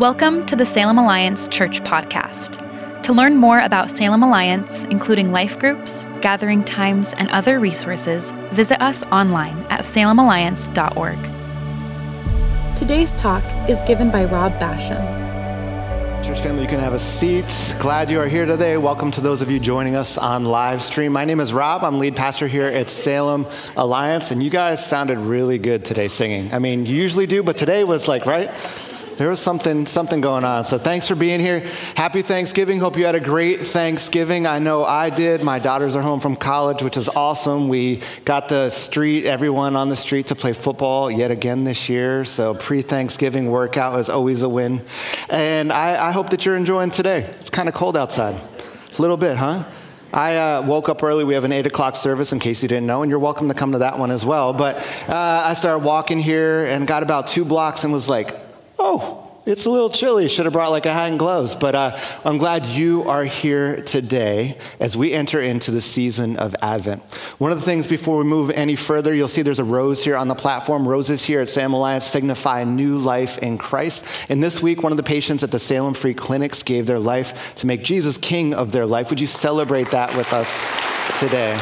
Welcome to the Salem Alliance Church Podcast. To learn more about Salem Alliance, including life groups, gathering times, and other resources, visit us online at salemalliance.org. Today's talk is given by Rob Basham. Church family, you can have a seat. Glad you are here today. Welcome to those of you joining us on live stream. My name is Rob. I'm lead pastor here at Salem Alliance, and you guys sounded really good today singing. I mean, you usually do, but today was like, right? There was something something going on. So thanks for being here. Happy Thanksgiving. Hope you had a great Thanksgiving. I know I did. My daughters are home from college, which is awesome. We got the street, everyone on the street to play football yet again this year. So pre-Thanksgiving workout is always a win. And I, I hope that you're enjoying today. It's kind of cold outside. A little bit, huh? I uh, woke up early. We have an 8 o'clock service, in case you didn't know, and you're welcome to come to that one as well. But uh, I started walking here and got about two blocks and was like, it's a little chilly. Should have brought like a hat and gloves. But uh, I'm glad you are here today as we enter into the season of Advent. One of the things before we move any further, you'll see there's a rose here on the platform. Roses here at Salem Alliance signify new life in Christ. And this week, one of the patients at the Salem Free Clinics gave their life to make Jesus king of their life. Would you celebrate that with us today?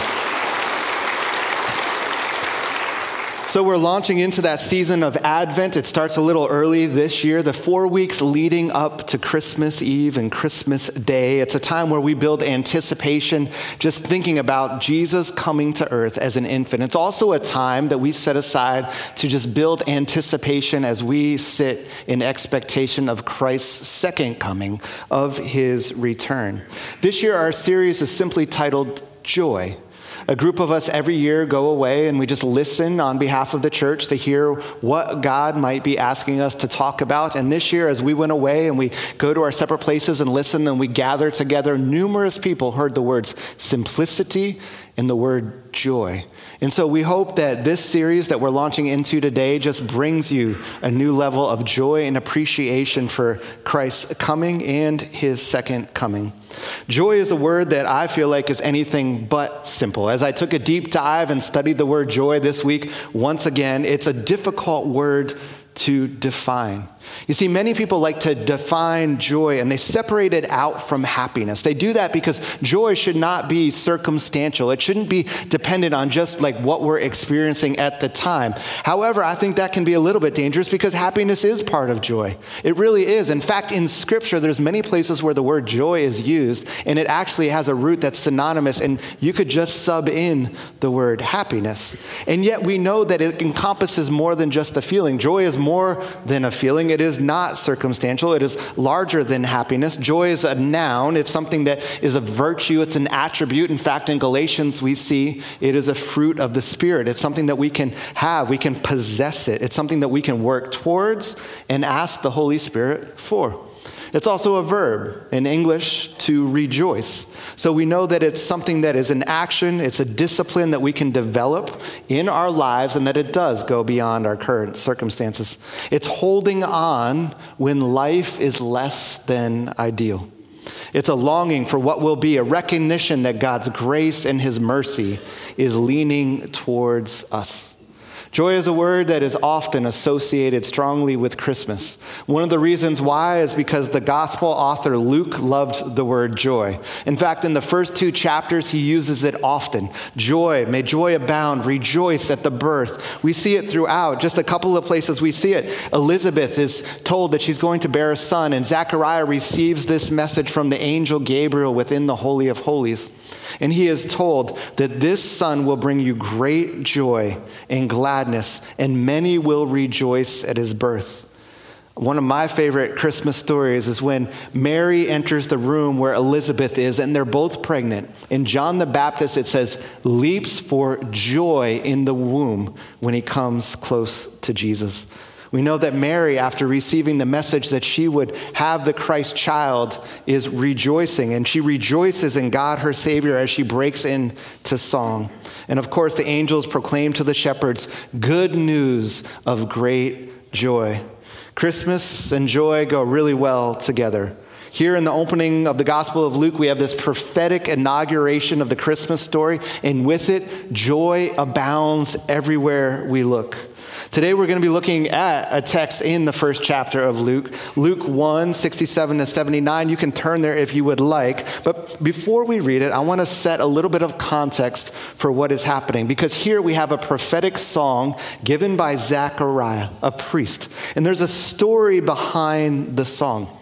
So, we're launching into that season of Advent. It starts a little early this year, the four weeks leading up to Christmas Eve and Christmas Day. It's a time where we build anticipation, just thinking about Jesus coming to earth as an infant. It's also a time that we set aside to just build anticipation as we sit in expectation of Christ's second coming, of his return. This year, our series is simply titled Joy. A group of us every year go away and we just listen on behalf of the church to hear what God might be asking us to talk about. And this year, as we went away and we go to our separate places and listen and we gather together, numerous people heard the words simplicity and the word joy. And so we hope that this series that we're launching into today just brings you a new level of joy and appreciation for Christ's coming and his second coming. Joy is a word that I feel like is anything but simple. As I took a deep dive and studied the word joy this week, once again, it's a difficult word to define. You see, many people like to define joy and they separate it out from happiness. They do that because joy should not be circumstantial. It shouldn't be dependent on just like what we're experiencing at the time. However, I think that can be a little bit dangerous because happiness is part of joy. It really is. In fact, in scripture, there's many places where the word joy is used and it actually has a root that's synonymous and you could just sub in the word happiness. And yet we know that it encompasses more than just a feeling. Joy is more than a feeling. It is is not circumstantial, it is larger than happiness. Joy is a noun, it's something that is a virtue, it's an attribute. In fact, in Galatians, we see it is a fruit of the Spirit. It's something that we can have, we can possess it, it's something that we can work towards and ask the Holy Spirit for. It's also a verb in English to rejoice. So we know that it's something that is an action, it's a discipline that we can develop in our lives, and that it does go beyond our current circumstances. It's holding on when life is less than ideal. It's a longing for what will be, a recognition that God's grace and His mercy is leaning towards us. Joy is a word that is often associated strongly with Christmas. One of the reasons why is because the gospel author Luke loved the word joy. In fact, in the first two chapters, he uses it often. Joy, may joy abound, rejoice at the birth. We see it throughout. Just a couple of places we see it. Elizabeth is told that she's going to bear a son, and Zechariah receives this message from the angel Gabriel within the Holy of Holies. And he is told that this son will bring you great joy and gladness, and many will rejoice at his birth. One of my favorite Christmas stories is when Mary enters the room where Elizabeth is, and they're both pregnant. In John the Baptist, it says, leaps for joy in the womb when he comes close to Jesus. We know that Mary, after receiving the message that she would have the Christ child, is rejoicing, and she rejoices in God, her Savior, as she breaks into song. And of course, the angels proclaim to the shepherds good news of great joy. Christmas and joy go really well together. Here in the opening of the Gospel of Luke, we have this prophetic inauguration of the Christmas story, and with it, joy abounds everywhere we look. Today we're going to be looking at a text in the first chapter of Luke, Luke 1, 67 to 79. You can turn there if you would like. But before we read it, I want to set a little bit of context for what is happening because here we have a prophetic song given by Zechariah, a priest. And there's a story behind the song.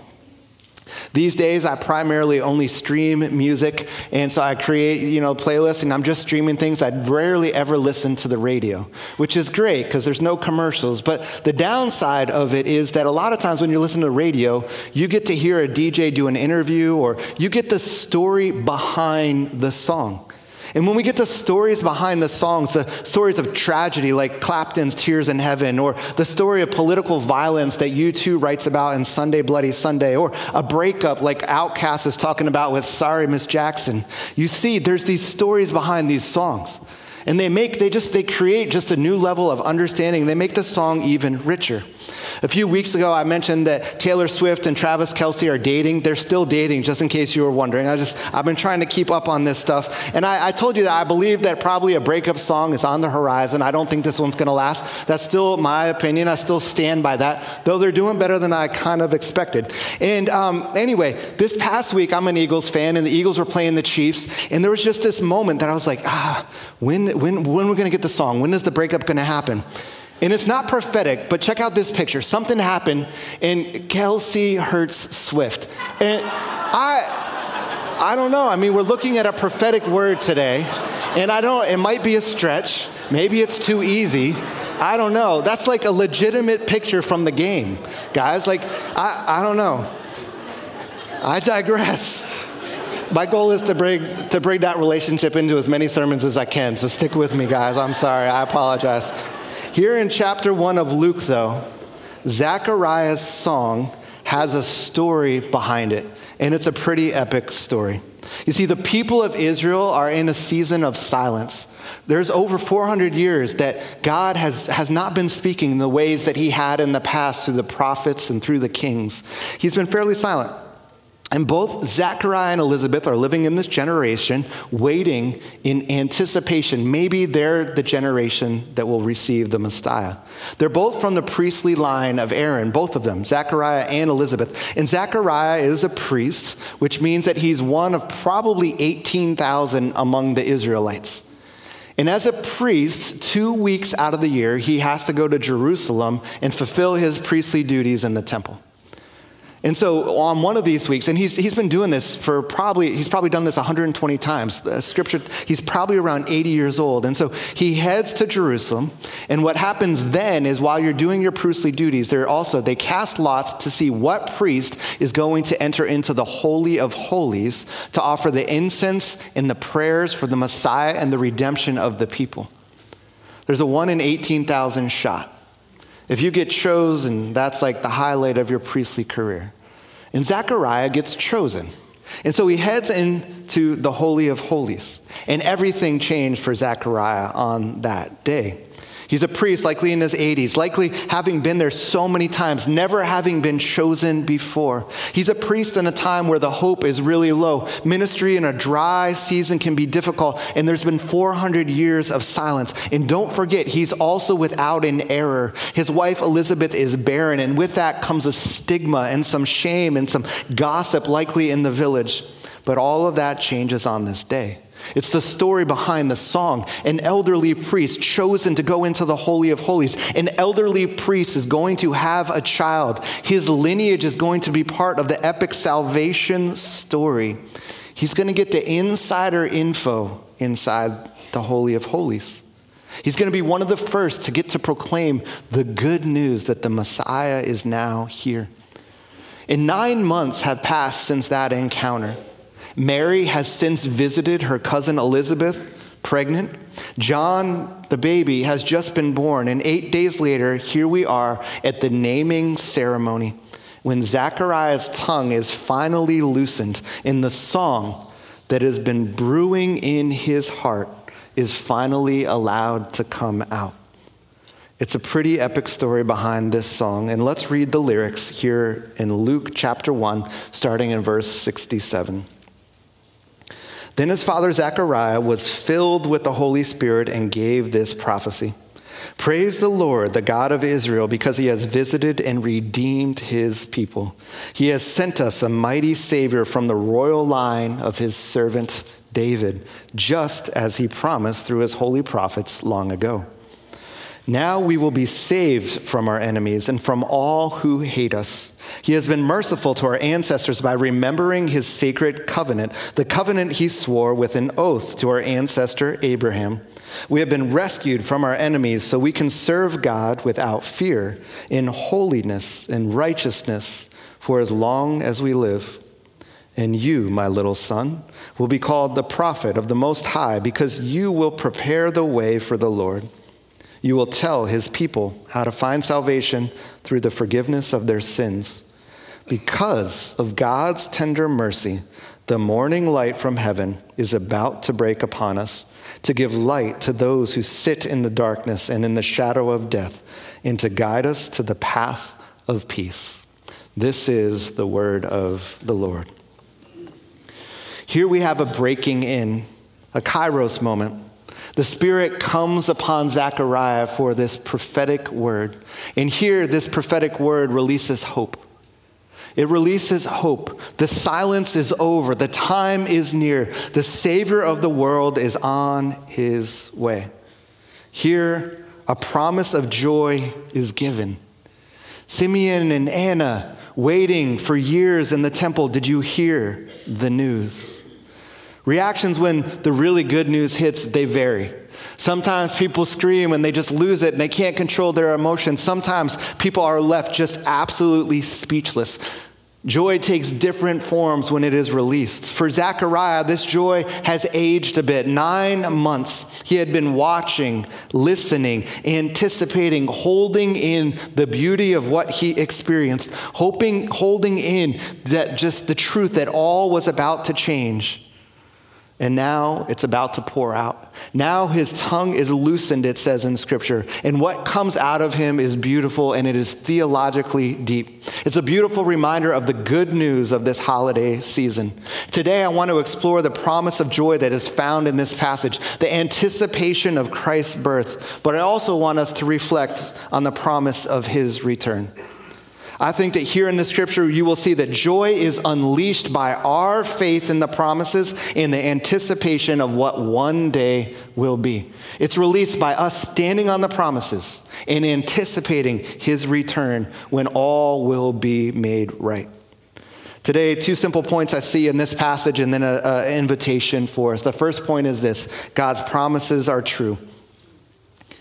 These days, I primarily only stream music, and so I create, you know, playlists, and I'm just streaming things. I rarely ever listen to the radio, which is great because there's no commercials. But the downside of it is that a lot of times when you listen to radio, you get to hear a DJ do an interview, or you get the story behind the song. And when we get to stories behind the songs, the stories of tragedy like Clapton's Tears in Heaven, or the story of political violence that U2 writes about in Sunday Bloody Sunday, or a breakup like OutKast is talking about with Sorry Miss Jackson, you see there's these stories behind these songs. And they make, they just, they create just a new level of understanding. They make the song even richer. A few weeks ago, I mentioned that Taylor Swift and Travis Kelce are dating. They're still dating, just in case you were wondering. I just, I've been trying to keep up on this stuff. And I, I told you that I believe that probably a breakup song is on the horizon. I don't think this one's going to last. That's still my opinion. I still stand by that, though they're doing better than I kind of expected. And um, anyway, this past week, I'm an Eagles fan, and the Eagles were playing the Chiefs. And there was just this moment that I was like, ah, when, when, when are we going to get the song? When is the breakup going to happen? And it's not prophetic, but check out this picture. Something happened, and Kelce hurts Swift. And I, I don't know. I mean, we're looking at a prophetic word today, and I don't, it might be a stretch. Maybe it's too easy. I don't know. That's like a legitimate picture from the game, guys. Like, I, I don't know. I digress. My goal is to bring, to bring that relationship into as many sermons as I can, so stick with me, guys. I'm sorry. I apologize. Here in chapter one of Luke, though, Zechariah's song has a story behind it, and it's a pretty epic story. You see, the people of Israel are in a season of silence. There's over 400 years that God has, has not been speaking in the ways that he had in the past through the prophets and through the kings. He's been fairly silent. And both Zechariah and Elizabeth are living in this generation, waiting in anticipation. Maybe they're the generation that will receive the Messiah. They're both from the priestly line of Aaron, both of them, Zechariah and Elizabeth. And Zechariah is a priest, which means that he's one of probably 18,000 among the Israelites. And as a priest, two weeks out of the year, he has to go to Jerusalem and fulfill his priestly duties in the temple. And so on one of these weeks, and he's, he's been doing this for probably, he's probably done this 120 times. The scripture, he's probably around 80 years old. And so he heads to Jerusalem. And what happens then is while you're doing your priestly duties, they're also, they cast lots to see what priest is going to enter into the Holy of Holies to offer the incense and the prayers for the Messiah and the redemption of the people. There's a one in 18,000 shot. If you get chosen, that's like the highlight of your priestly career. And Zechariah gets chosen. And so he heads into the Holy of Holies. And everything changed for Zechariah on that day. He's a priest, likely in his 80s, likely having been there so many times, never having been chosen before. He's a priest in a time where the hope is really low. Ministry in a dry season can be difficult, and there's been 400 years of silence. And don't forget, he's also without an error. His wife Elizabeth is barren, and with that comes a stigma and some shame and some gossip, likely in the village. But all of that changes on this day. It's the story behind the song. An elderly priest chosen to go into the Holy of Holies. An elderly priest is going to have a child. His lineage is going to be part of the epic salvation story. He's going to get the insider info inside the Holy of Holies. He's going to be one of the first to get to proclaim the good news that the Messiah is now here. And nine months have passed since that encounter. Mary has since visited her cousin Elizabeth, pregnant. John, the baby, has just been born. And eight days later, here we are at the naming ceremony when Zechariah's tongue is finally loosened in the song that has been brewing in his heart is finally allowed to come out. It's a pretty epic story behind this song, and let's read the lyrics here in Luke chapter 1, starting in verse 67. Then his father Zechariah was filled with the Holy Spirit and gave this prophecy Praise the Lord, the God of Israel, because he has visited and redeemed his people. He has sent us a mighty Savior from the royal line of his servant David, just as he promised through his holy prophets long ago. Now we will be saved from our enemies and from all who hate us. He has been merciful to our ancestors by remembering his sacred covenant, the covenant he swore with an oath to our ancestor Abraham. We have been rescued from our enemies so we can serve God without fear, in holiness and righteousness for as long as we live. And you, my little son, will be called the prophet of the Most High because you will prepare the way for the Lord. You will tell his people how to find salvation through the forgiveness of their sins. Because of God's tender mercy, the morning light from heaven is about to break upon us to give light to those who sit in the darkness and in the shadow of death, and to guide us to the path of peace. This is the word of the Lord. Here we have a breaking in, a kairos moment the Spirit comes upon Zechariah for this prophetic word. And here, this prophetic word releases hope. It releases hope. The silence is over. The time is near. The Savior of the world is on his way. Here, a promise of joy is given. Simeon and Anna waiting for years in the temple. Did you hear the news? Reactions when the really good news hits, they vary. Sometimes people scream and they just lose it and they can't control their emotions. Sometimes people are left just absolutely speechless. Joy takes different forms when it is released. For Zechariah, this joy has aged a bit. Nine months he had been watching, listening, anticipating, holding in the beauty of what he experienced, hoping, holding in that just the truth that all was about to change. And now it's about to pour out. Now his tongue is loosened, it says in Scripture. And what comes out of him is beautiful and it is theologically deep. It's a beautiful reminder of the good news of this holiday season. Today, I want to explore the promise of joy that is found in this passage, the anticipation of Christ's birth. But I also want us to reflect on the promise of his return. I think that here in the scripture, you will see that joy is unleashed by our faith in the promises in the anticipation of what one day will be. It's released by us standing on the promises and anticipating his return when all will be made right. Today, two simple points I see in this passage and then an invitation for us. The first point is this God's promises are true.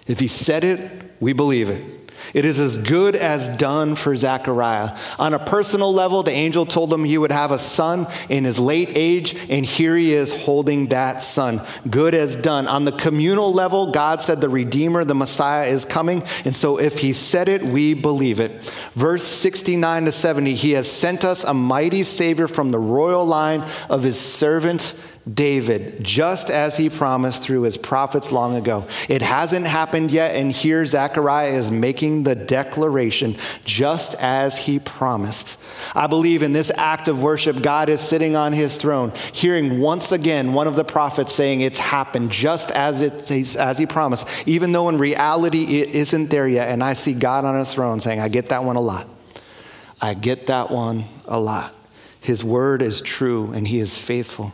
If he said it, we believe it. It is as good as done for Zechariah. On a personal level, the angel told him he would have a son in his late age, and here he is holding that son. Good as done. On the communal level, God said the Redeemer, the Messiah, is coming, and so if he said it, we believe it. Verse 69 to 70 He has sent us a mighty Savior from the royal line of his servant David, just as he promised through his prophets long ago. It hasn't happened yet, and here Zechariah is making the declaration just as he promised. I believe in this act of worship, God is sitting on his throne, hearing once again one of the prophets saying it's happened just as, it, as he promised, even though in reality it isn't there yet. And I see God on his throne saying, I get that one a lot. I get that one a lot. His word is true and he is faithful.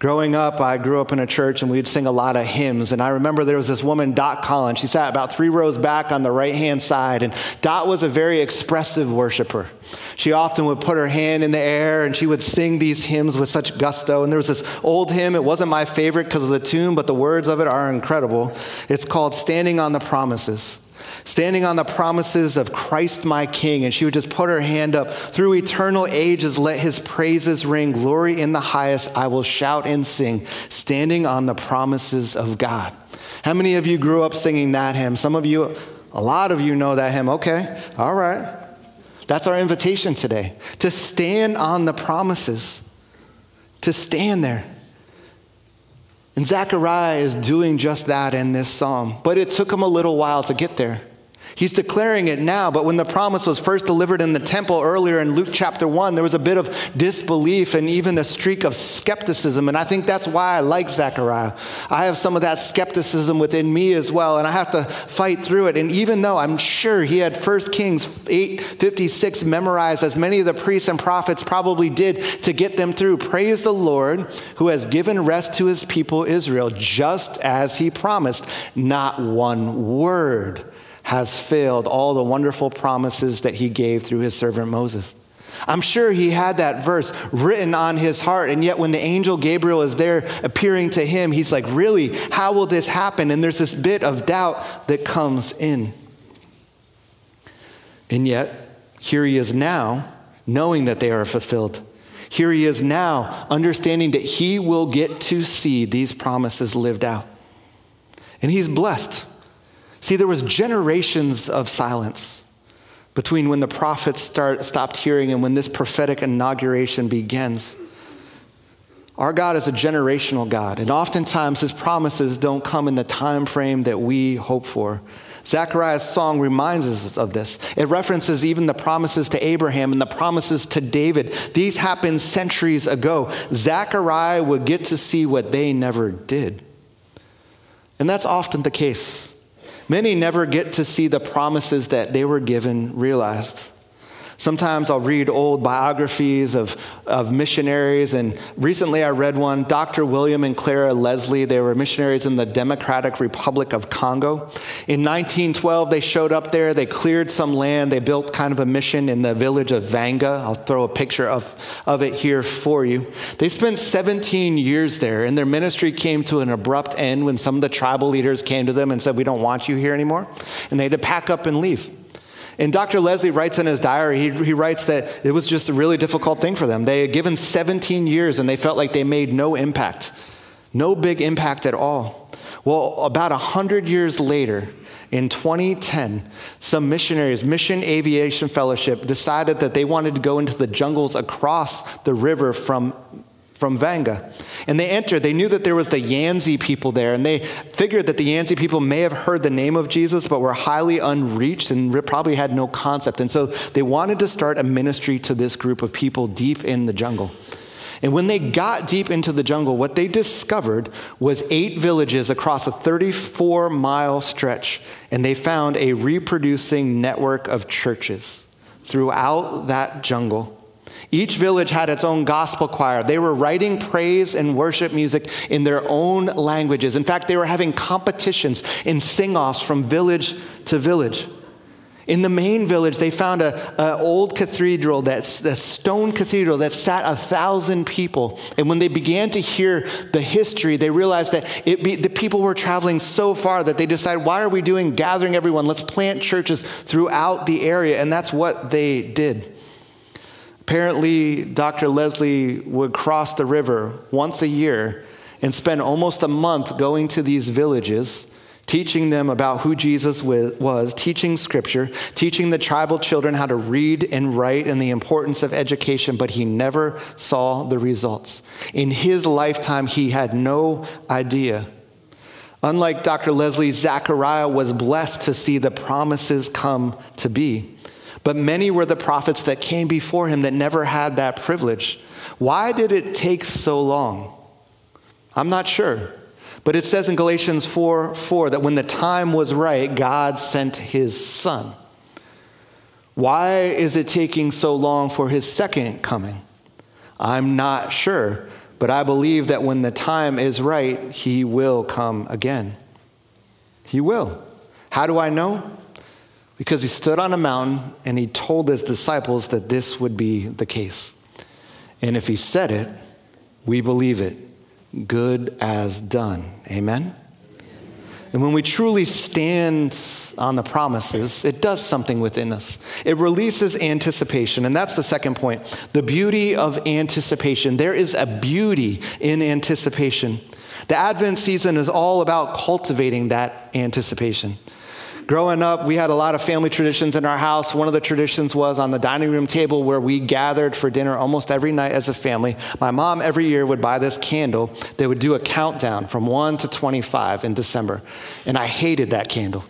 Growing up, I grew up in a church and we'd sing a lot of hymns. And I remember there was this woman, Dot Collins. She sat about three rows back on the right hand side. And Dot was a very expressive worshiper. She often would put her hand in the air and she would sing these hymns with such gusto. And there was this old hymn. It wasn't my favorite because of the tune, but the words of it are incredible. It's called Standing on the Promises standing on the promises of Christ my King. And she would just put her hand up. Through eternal ages, let his praises ring. Glory in the highest, I will shout and sing, standing on the promises of God. How many of you grew up singing that hymn? Some of you, a lot of you know that hymn. Okay, all right. That's our invitation today to stand on the promises, to stand there. And Zechariah is doing just that in this psalm. But it took him a little while to get there. He's declaring it now, but when the promise was first delivered in the temple earlier in Luke chapter 1, there was a bit of disbelief and even a streak of skepticism. And I think that's why I like Zechariah. I have some of that skepticism within me as well, and I have to fight through it. And even though I'm sure he had 1 Kings 856 memorized, as many of the priests and prophets probably did to get them through, praise the Lord who has given rest to his people Israel, just as he promised. Not one word has failed all the wonderful promises that he gave through his servant Moses. I'm sure he had that verse written on his heart, and yet when the angel Gabriel is there appearing to him, he's like, Really, how will this happen? And there's this bit of doubt that comes in. And yet, here he is now, knowing that they are fulfilled. Here he is now, understanding that he will get to see these promises lived out. And he's blessed. See, there was generations of silence between when the prophets start, stopped hearing and when this prophetic inauguration begins. Our God is a generational God, and oftentimes his promises don't come in the time frame that we hope for. Zechariah's song reminds us of this. It references even the promises to Abraham and the promises to David. These happened centuries ago. Zechariah would get to see what they never did. And that's often the case. Many never get to see the promises that they were given realized. Sometimes I'll read old biographies of, of missionaries, and recently I read one, Dr. William and Clara Leslie. They were missionaries in the Democratic Republic of Congo. In 1912, they showed up there, they cleared some land, they built kind of a mission in the village of Vanga. I'll throw a picture of, of it here for you. They spent 17 years there, and their ministry came to an abrupt end when some of the tribal leaders came to them and said, We don't want you here anymore. And they had to pack up and leave. And Dr. Leslie writes in his diary, he, he writes that it was just a really difficult thing for them. They had given 17 years and they felt like they made no impact, no big impact at all. Well, about 100 years later, in 2010, some missionaries, Mission Aviation Fellowship, decided that they wanted to go into the jungles across the river from from Vanga. And they entered. They knew that there was the Yanzi people there, and they figured that the Yanzi people may have heard the name of Jesus, but were highly unreached and probably had no concept. And so they wanted to start a ministry to this group of people deep in the jungle. And when they got deep into the jungle, what they discovered was eight villages across a 34 mile stretch, and they found a reproducing network of churches throughout that jungle. Each village had its own gospel choir. They were writing praise and worship music in their own languages. In fact, they were having competitions in sing offs from village to village. In the main village, they found an old cathedral, that's a stone cathedral that sat a thousand people. And when they began to hear the history, they realized that be, the people were traveling so far that they decided, why are we doing gathering everyone? Let's plant churches throughout the area. And that's what they did. Apparently, Dr. Leslie would cross the river once a year and spend almost a month going to these villages, teaching them about who Jesus was, teaching scripture, teaching the tribal children how to read and write and the importance of education, but he never saw the results. In his lifetime, he had no idea. Unlike Dr. Leslie, Zechariah was blessed to see the promises come to be. But many were the prophets that came before him that never had that privilege. Why did it take so long? I'm not sure. But it says in Galatians 4 4 that when the time was right, God sent his son. Why is it taking so long for his second coming? I'm not sure, but I believe that when the time is right, he will come again. He will. How do I know? Because he stood on a mountain and he told his disciples that this would be the case. And if he said it, we believe it. Good as done. Amen? And when we truly stand on the promises, it does something within us. It releases anticipation. And that's the second point the beauty of anticipation. There is a beauty in anticipation. The Advent season is all about cultivating that anticipation. Growing up, we had a lot of family traditions in our house. One of the traditions was on the dining room table where we gathered for dinner almost every night as a family. My mom every year would buy this candle. They would do a countdown from 1 to 25 in December. And I hated that candle.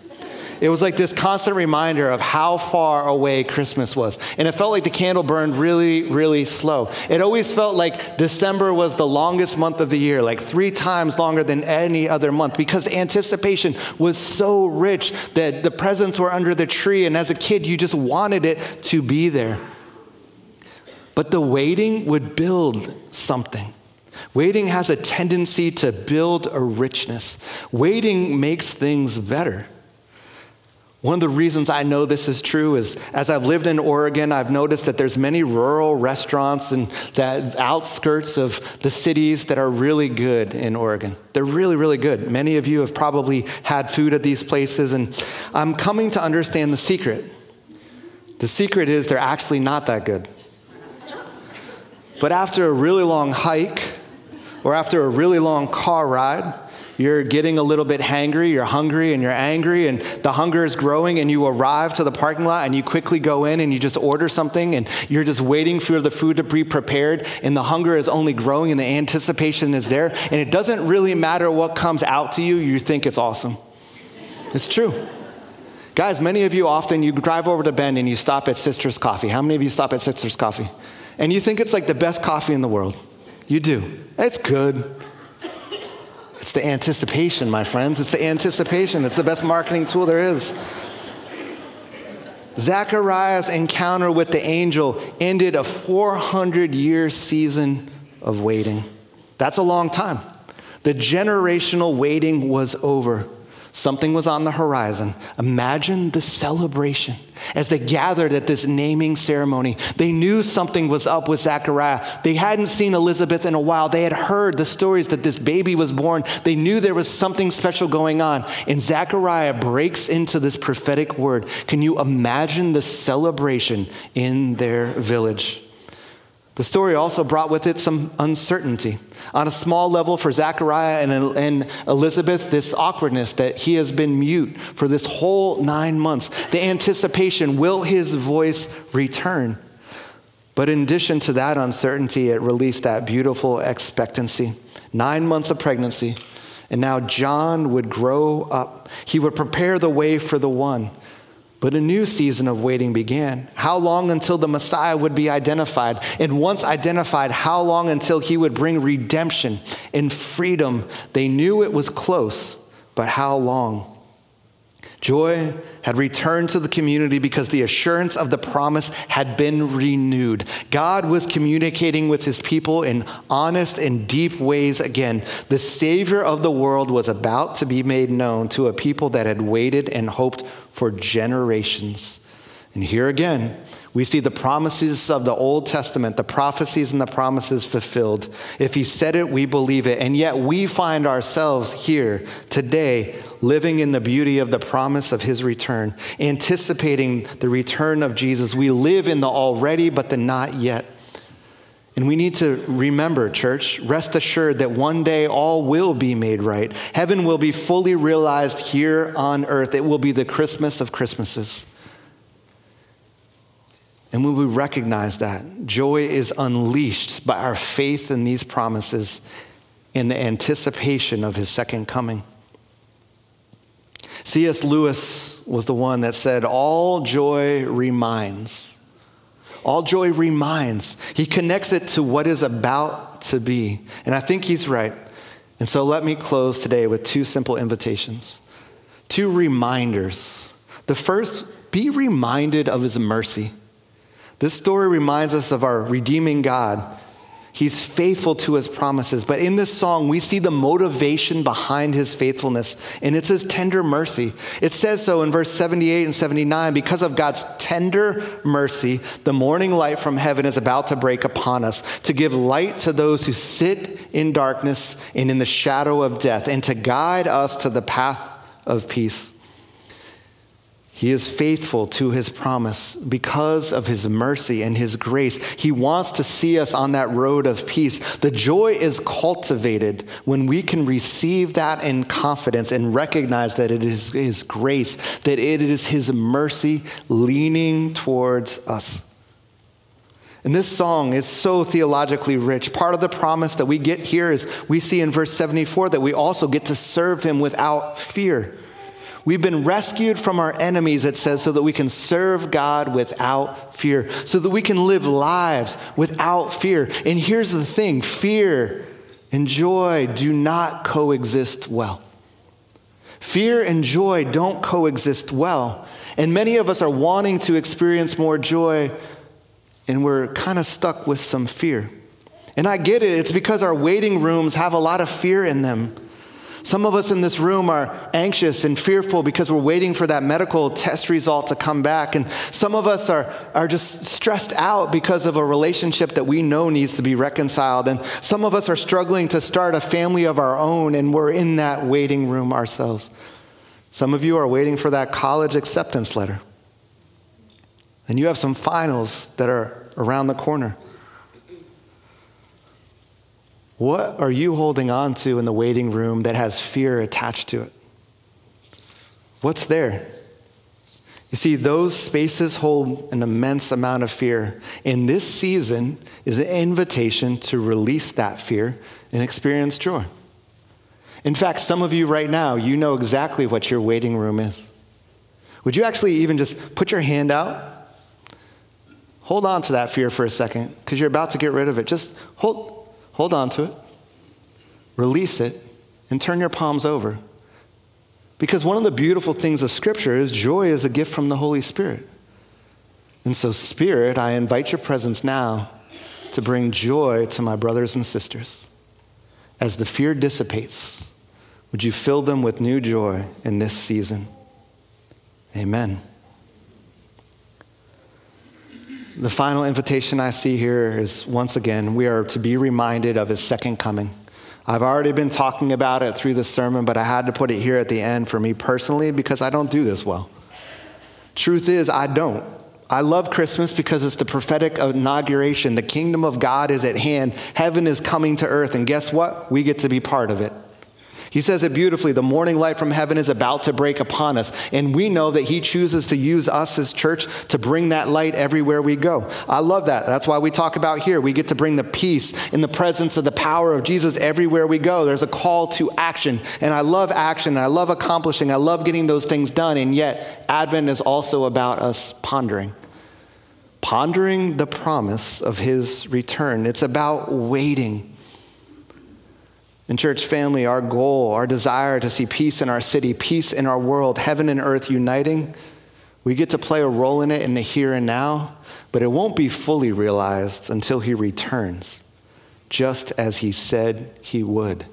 It was like this constant reminder of how far away Christmas was. And it felt like the candle burned really, really slow. It always felt like December was the longest month of the year, like three times longer than any other month, because the anticipation was so rich that the presents were under the tree. And as a kid, you just wanted it to be there. But the waiting would build something. Waiting has a tendency to build a richness. Waiting makes things better. One of the reasons I know this is true is as I've lived in Oregon, I've noticed that there's many rural restaurants and that outskirts of the cities that are really good in Oregon. They're really, really good. Many of you have probably had food at these places, and I'm coming to understand the secret. The secret is they're actually not that good. But after a really long hike or after a really long car ride, you're getting a little bit hangry, you're hungry, and you're angry, and the hunger is growing, and you arrive to the parking lot, and you quickly go in and you just order something, and you're just waiting for the food to be prepared, and the hunger is only growing, and the anticipation is there, and it doesn't really matter what comes out to you, you think it's awesome. It's true. Guys, many of you often you drive over to Bend and you stop at Sister's Coffee. How many of you stop at Sister's Coffee? And you think it's like the best coffee in the world. You do. It's good. It's the anticipation, my friends. It's the anticipation. It's the best marketing tool there is. Zechariah's encounter with the angel ended a 400 year season of waiting. That's a long time. The generational waiting was over. Something was on the horizon. Imagine the celebration as they gathered at this naming ceremony. They knew something was up with Zechariah. They hadn't seen Elizabeth in a while. They had heard the stories that this baby was born. They knew there was something special going on. And Zechariah breaks into this prophetic word. Can you imagine the celebration in their village? The story also brought with it some uncertainty. On a small level, for Zechariah and, Elizabeth, this awkwardness that he has been mute for this whole nine months. The anticipation will his voice return? But in addition to that uncertainty, it released that beautiful expectancy. Nine months of pregnancy, and now John would grow up. He would prepare the way for the one but a new season of waiting began. How long until the Messiah would be identified? And once identified, how long until he would bring redemption and freedom? They knew it was close, but how long? Joy had returned to the community because the assurance of the promise had been renewed. God was communicating with his people in honest and deep ways again. The Savior of the world was about to be made known to a people that had waited and hoped for generations. And here again, we see the promises of the Old Testament, the prophecies and the promises fulfilled. If he said it, we believe it. And yet we find ourselves here today living in the beauty of the promise of his return, anticipating the return of Jesus. We live in the already, but the not yet. And we need to remember, church, rest assured that one day all will be made right. Heaven will be fully realized here on earth. It will be the Christmas of Christmases. And when we recognize that, joy is unleashed by our faith in these promises in the anticipation of his second coming. C.S. Lewis was the one that said, All joy reminds all joy reminds. He connects it to what is about to be. And I think he's right. And so let me close today with two simple invitations, two reminders. The first, be reminded of his mercy. This story reminds us of our redeeming God He's faithful to his promises. But in this song, we see the motivation behind his faithfulness, and it's his tender mercy. It says so in verse 78 and 79 because of God's tender mercy, the morning light from heaven is about to break upon us to give light to those who sit in darkness and in the shadow of death, and to guide us to the path of peace. He is faithful to his promise because of his mercy and his grace. He wants to see us on that road of peace. The joy is cultivated when we can receive that in confidence and recognize that it is his grace, that it is his mercy leaning towards us. And this song is so theologically rich. Part of the promise that we get here is we see in verse 74 that we also get to serve him without fear. We've been rescued from our enemies, it says, so that we can serve God without fear, so that we can live lives without fear. And here's the thing fear and joy do not coexist well. Fear and joy don't coexist well. And many of us are wanting to experience more joy, and we're kind of stuck with some fear. And I get it, it's because our waiting rooms have a lot of fear in them. Some of us in this room are anxious and fearful because we're waiting for that medical test result to come back. And some of us are, are just stressed out because of a relationship that we know needs to be reconciled. And some of us are struggling to start a family of our own, and we're in that waiting room ourselves. Some of you are waiting for that college acceptance letter. And you have some finals that are around the corner. What are you holding on to in the waiting room that has fear attached to it? What's there? You see, those spaces hold an immense amount of fear. And this season is an invitation to release that fear and experience joy. In fact, some of you right now, you know exactly what your waiting room is. Would you actually even just put your hand out? Hold on to that fear for a second because you're about to get rid of it. Just hold, Hold on to it, release it, and turn your palms over. Because one of the beautiful things of Scripture is joy is a gift from the Holy Spirit. And so, Spirit, I invite your presence now to bring joy to my brothers and sisters. As the fear dissipates, would you fill them with new joy in this season? Amen. The final invitation I see here is once again, we are to be reminded of his second coming. I've already been talking about it through the sermon, but I had to put it here at the end for me personally because I don't do this well. Truth is, I don't. I love Christmas because it's the prophetic inauguration. The kingdom of God is at hand, heaven is coming to earth, and guess what? We get to be part of it. He says it beautifully the morning light from heaven is about to break upon us. And we know that He chooses to use us as church to bring that light everywhere we go. I love that. That's why we talk about here. We get to bring the peace in the presence of the power of Jesus everywhere we go. There's a call to action. And I love action. And I love accomplishing. I love getting those things done. And yet, Advent is also about us pondering pondering the promise of his return. It's about waiting. In church family, our goal, our desire to see peace in our city, peace in our world, heaven and earth uniting, we get to play a role in it in the here and now, but it won't be fully realized until he returns, just as he said he would.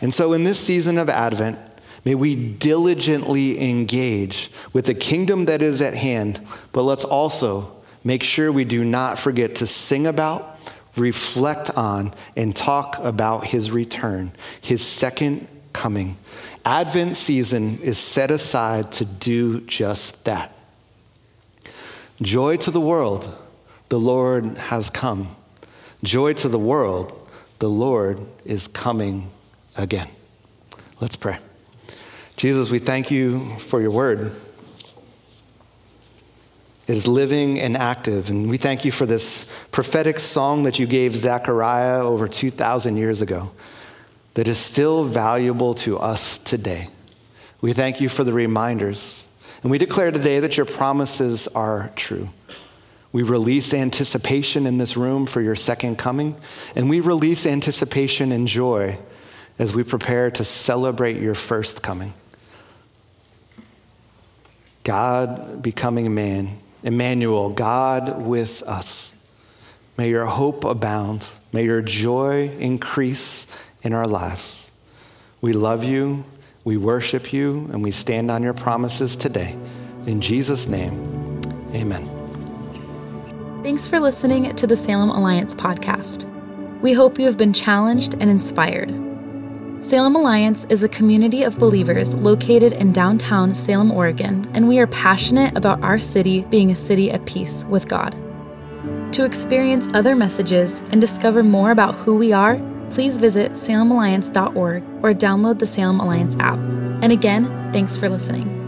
And so, in this season of Advent, may we diligently engage with the kingdom that is at hand, but let's also make sure we do not forget to sing about reflect on, and talk about his return, his second coming. Advent season is set aside to do just that. Joy to the world, the Lord has come. Joy to the world, the Lord is coming again. Let's pray. Jesus, we thank you for your word. Is living and active. And we thank you for this prophetic song that you gave Zechariah over 2,000 years ago that is still valuable to us today. We thank you for the reminders. And we declare today that your promises are true. We release anticipation in this room for your second coming, and we release anticipation and joy as we prepare to celebrate your first coming. God becoming man Emmanuel, God with us. May your hope abound. May your joy increase in our lives. We love you, we worship you, and we stand on your promises today. In Jesus' name, amen. Thanks for listening to the Salem Alliance podcast. We hope you have been challenged and inspired. Salem Alliance is a community of believers located in downtown Salem, Oregon, and we are passionate about our city being a city at peace with God. To experience other messages and discover more about who we are, please visit salemalliance.org or download the Salem Alliance app. And again, thanks for listening.